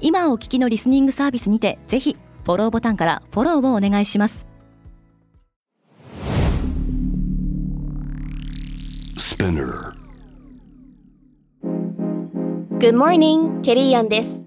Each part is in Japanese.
今お聞きのリスニングサービスにてぜひフォローボタンからフォローをお願いします Spinner. Good morning, ケリーアンです。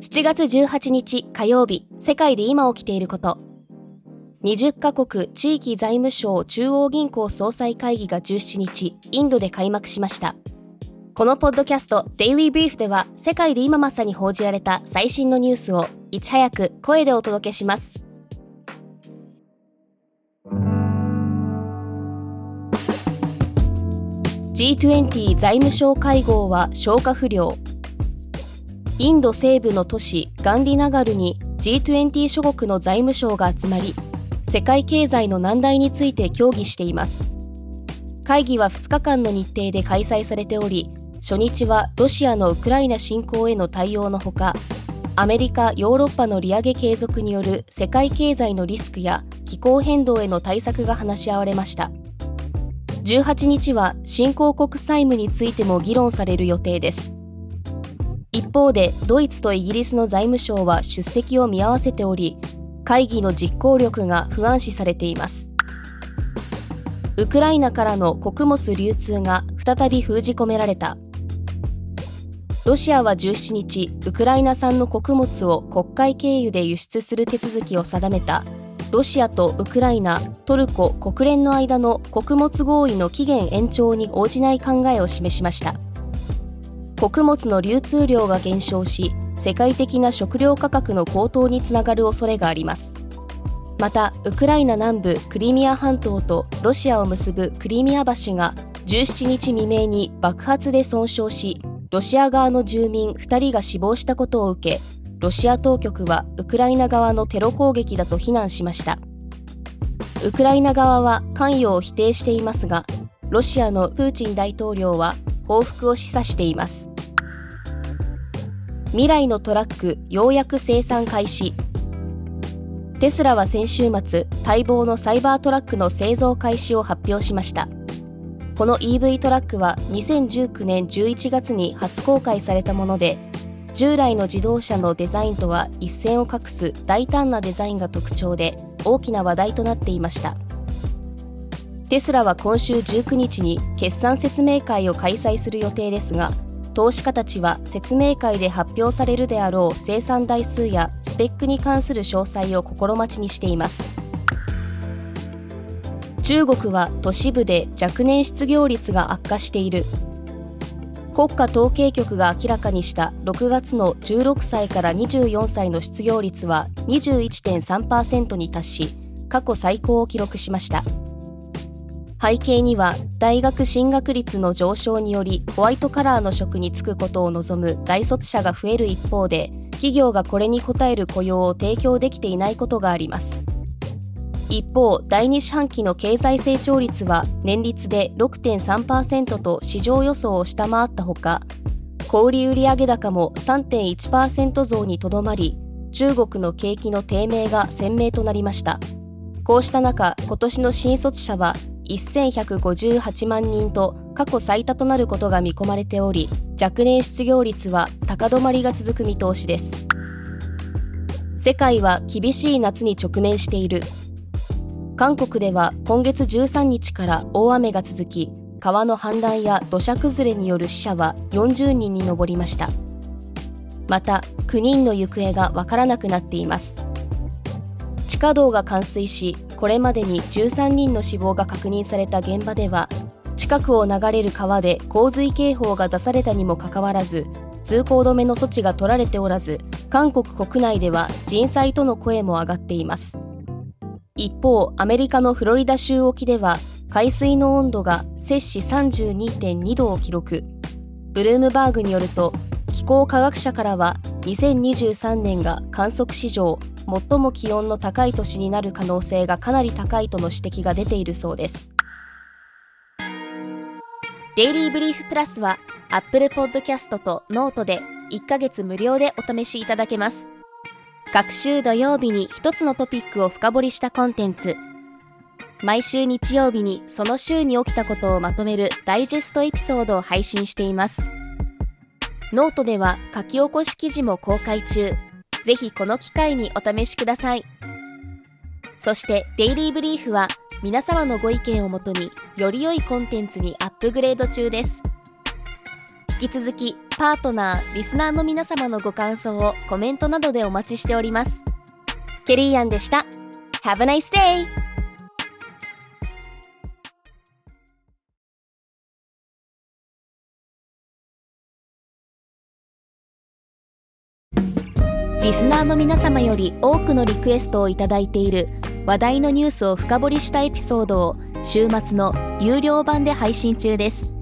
7月18日火曜日、世界で今起きていること。20カ国地域財務省中央銀行総裁会議が17日、インドで開幕しました。このポッドキャスト、Daily Brief では、世界で今まさに報じられた最新のニュースを、いち早く声でお届けします。G20 財務省会合は消化不良。インド西部の都市ガンディナガルに G20 諸国の財務省が集まり世界経済の難題について協議しています会議は2日間の日程で開催されており初日はロシアのウクライナ侵攻への対応のほかアメリカ・ヨーロッパの利上げ継続による世界経済のリスクや気候変動への対策が話し合われました。18日は新興国債務についても議論される予定です。一方でドイツとイギリスの財務省は出席を見合わせており会議の実行力が不安視されています。ウクライナからの穀物流通が再び封じ込められた。ロシアは17日ウクライナ産の穀物を国会経由で輸出する手続きを定めた。ロシアとウクライナトルコ国連の間の穀物合意の期限延長に応じない考えを示しました。穀物の流通量が減少し世界的な食料価格の高騰につながる恐れがあります。またウクライナ南部クリミア半島とロシアを結ぶクリミア橋が17日未明に爆発で損傷しロシア側の住民2人が死亡したことを受けロシア当局はウクライナ側のテロ攻撃だと非難しました。ウクライナ側は関与を否定していますがロシアのプーチン大統領は報復を示唆しています。未来のトラックようやく生産開始。テスラは先週末待望のサイバートラックの製造開始を発表しました。この EV トラックは2019年11月に初公開されたもので従来の自動車のデザインとは一線を画す大胆なデザインが特徴で大きな話題となっていました。テスラは今週19日に決算説明会を開催する予定ですが投資家たちは説明会で発表されるであろう生産台数やスペックに関する詳細を心待ちにしています。中国は都市部で若年失業率が悪化している。国家統計局が明らかにした6月の16歳から24歳の失業率は21.3%に達し過去最高を記録しました。背景には大学進学率の上昇によりホワイトカラーの職に就くことを望む大卒者が増える一方で企業がこれに応える雇用を提供できていないことがあります。一方第2四半期の経済成長率は年率で6.3%と市場予想を下回ったほか小売売上高も3.1%増にとどまり中国の景気の低迷が鮮明となりました。こうした中今年の新卒者は1158万人と過去最多となることが見込まれており若年失業率は高止まりが続く見通しです。世界は厳しい夏に直面している。韓国では今月13日から大雨が続き川の氾濫や土砂崩れによる死者は40人に上りました。また9人の行方がわからなくなっています。地下道が冠水しこれまでに13人の死亡が確認された現場では近くを流れる川で洪水警報が出されたにもかかわらず通行止めの措置が取られておらず韓国国内では人災との声も上がっています。一方アメリカのフロリダ州沖では海水の温度が摂氏32.2度を記録。ブルームバーグによると気候科学者からは2023年が観測史上最も気温の高い年になる可能性がかなり高いとの指摘が出ているそうです。デイリーブリーフプラスは Apple Podcast と Note で1ヶ月無料でお試しいただけます。各週土曜日に一つのトピックを深掘りしたコンテンツ。毎週日曜日にその週に起きたことをまとめるダイジェストエピソードを配信しています。ノートでは書き起こし記事も公開中。ぜひこの機会にお試しください。そしてデイリーブリーフは皆様のご意見をもとにより良いコンテンツにアップグレード中です。引き続きパートナーリスナーの皆様のご感想をコメントなどでお待ちしております。ケリーアンでした。Have a nice day! リスナーの皆様より多くのリクエストをいただいている話題のニュースを深掘りしたエピソードを週末の有料版で配信中です。